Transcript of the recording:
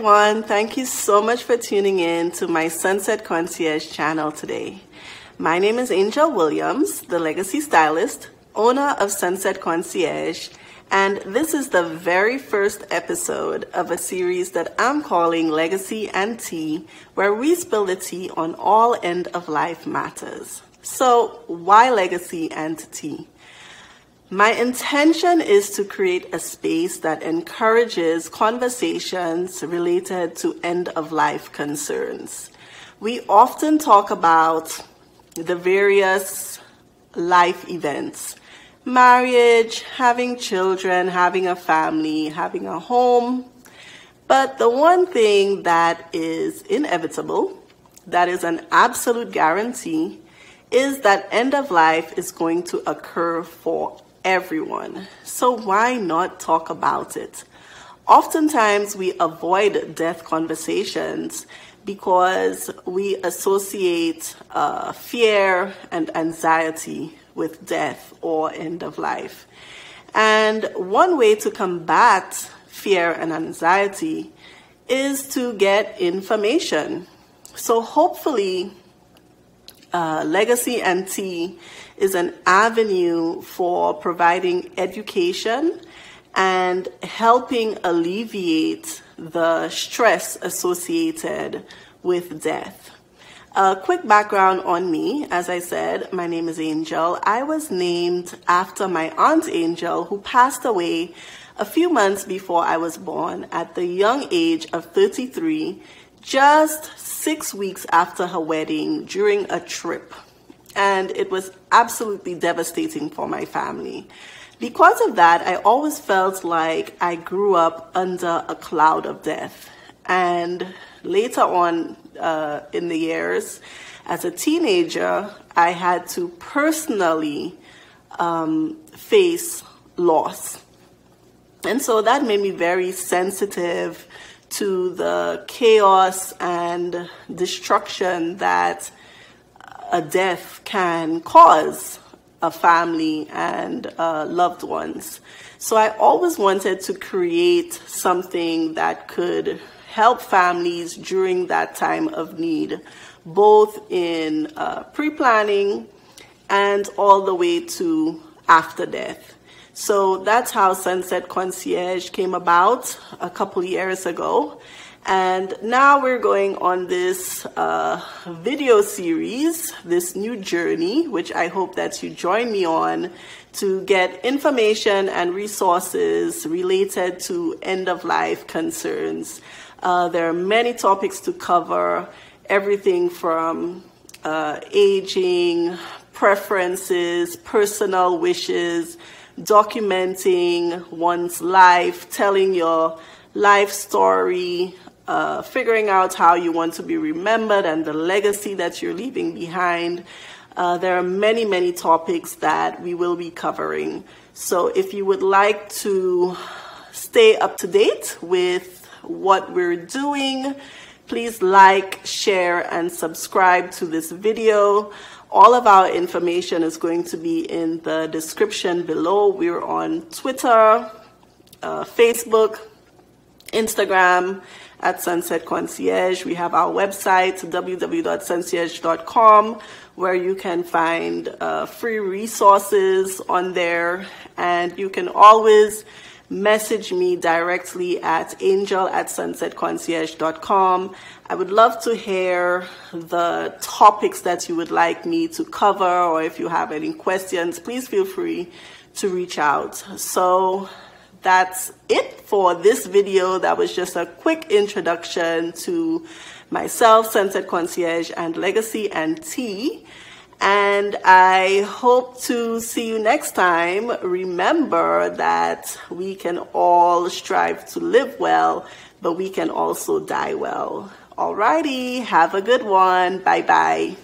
everyone. Thank you so much for tuning in to my Sunset Concierge channel today. My name is Angel Williams, the legacy stylist, owner of Sunset Concierge, and this is the very first episode of a series that I'm calling Legacy and Tea, where we spill the tea on all end of life matters. So, why legacy and tea? My intention is to create a space that encourages conversations related to end of life concerns. We often talk about the various life events marriage, having children, having a family, having a home. But the one thing that is inevitable, that is an absolute guarantee, is that end of life is going to occur for everyone. So why not talk about it? Oftentimes we avoid death conversations because we associate uh, fear and anxiety with death or end of life. And one way to combat fear and anxiety is to get information. So hopefully, uh, Legacy and Tea is an avenue for providing education and helping alleviate the stress associated with death. A quick background on me. As I said, my name is Angel. I was named after my aunt Angel, who passed away a few months before I was born at the young age of 33 just six weeks after her wedding during a trip. And it was absolutely devastating for my family. Because of that, I always felt like I grew up under a cloud of death. And later on uh, in the years, as a teenager, I had to personally um, face loss. And so that made me very sensitive to the chaos and destruction that a death can cause a family and uh, loved ones. So I always wanted to create something that could help families during that time of need, both in uh, pre planning and all the way to after death. So that's how Sunset Concierge came about a couple years ago. And now we're going on this uh, video series, this new journey, which I hope that you join me on to get information and resources related to end of life concerns. Uh, there are many topics to cover, everything from uh, aging, preferences, personal wishes, documenting one's life, telling your life story, uh, figuring out how you want to be remembered and the legacy that you're leaving behind. Uh, there are many, many topics that we will be covering. So if you would like to stay up to date with what we're doing, please like, share, and subscribe to this video. All of our information is going to be in the description below. We're on Twitter, uh, Facebook, Instagram at Sunset Concierge. We have our website, www.concierge.com, where you can find uh, free resources on there. And you can always message me directly at angel at sunsetconcierge.com. I would love to hear the topics that you would like me to cover, or if you have any questions, please feel free to reach out. So that's it for this video. That was just a quick introduction to myself, Sunset Concierge, and Legacy and Tea. And I hope to see you next time. Remember that we can all strive to live well, but we can also die well. Alrighty, have a good one. Bye bye.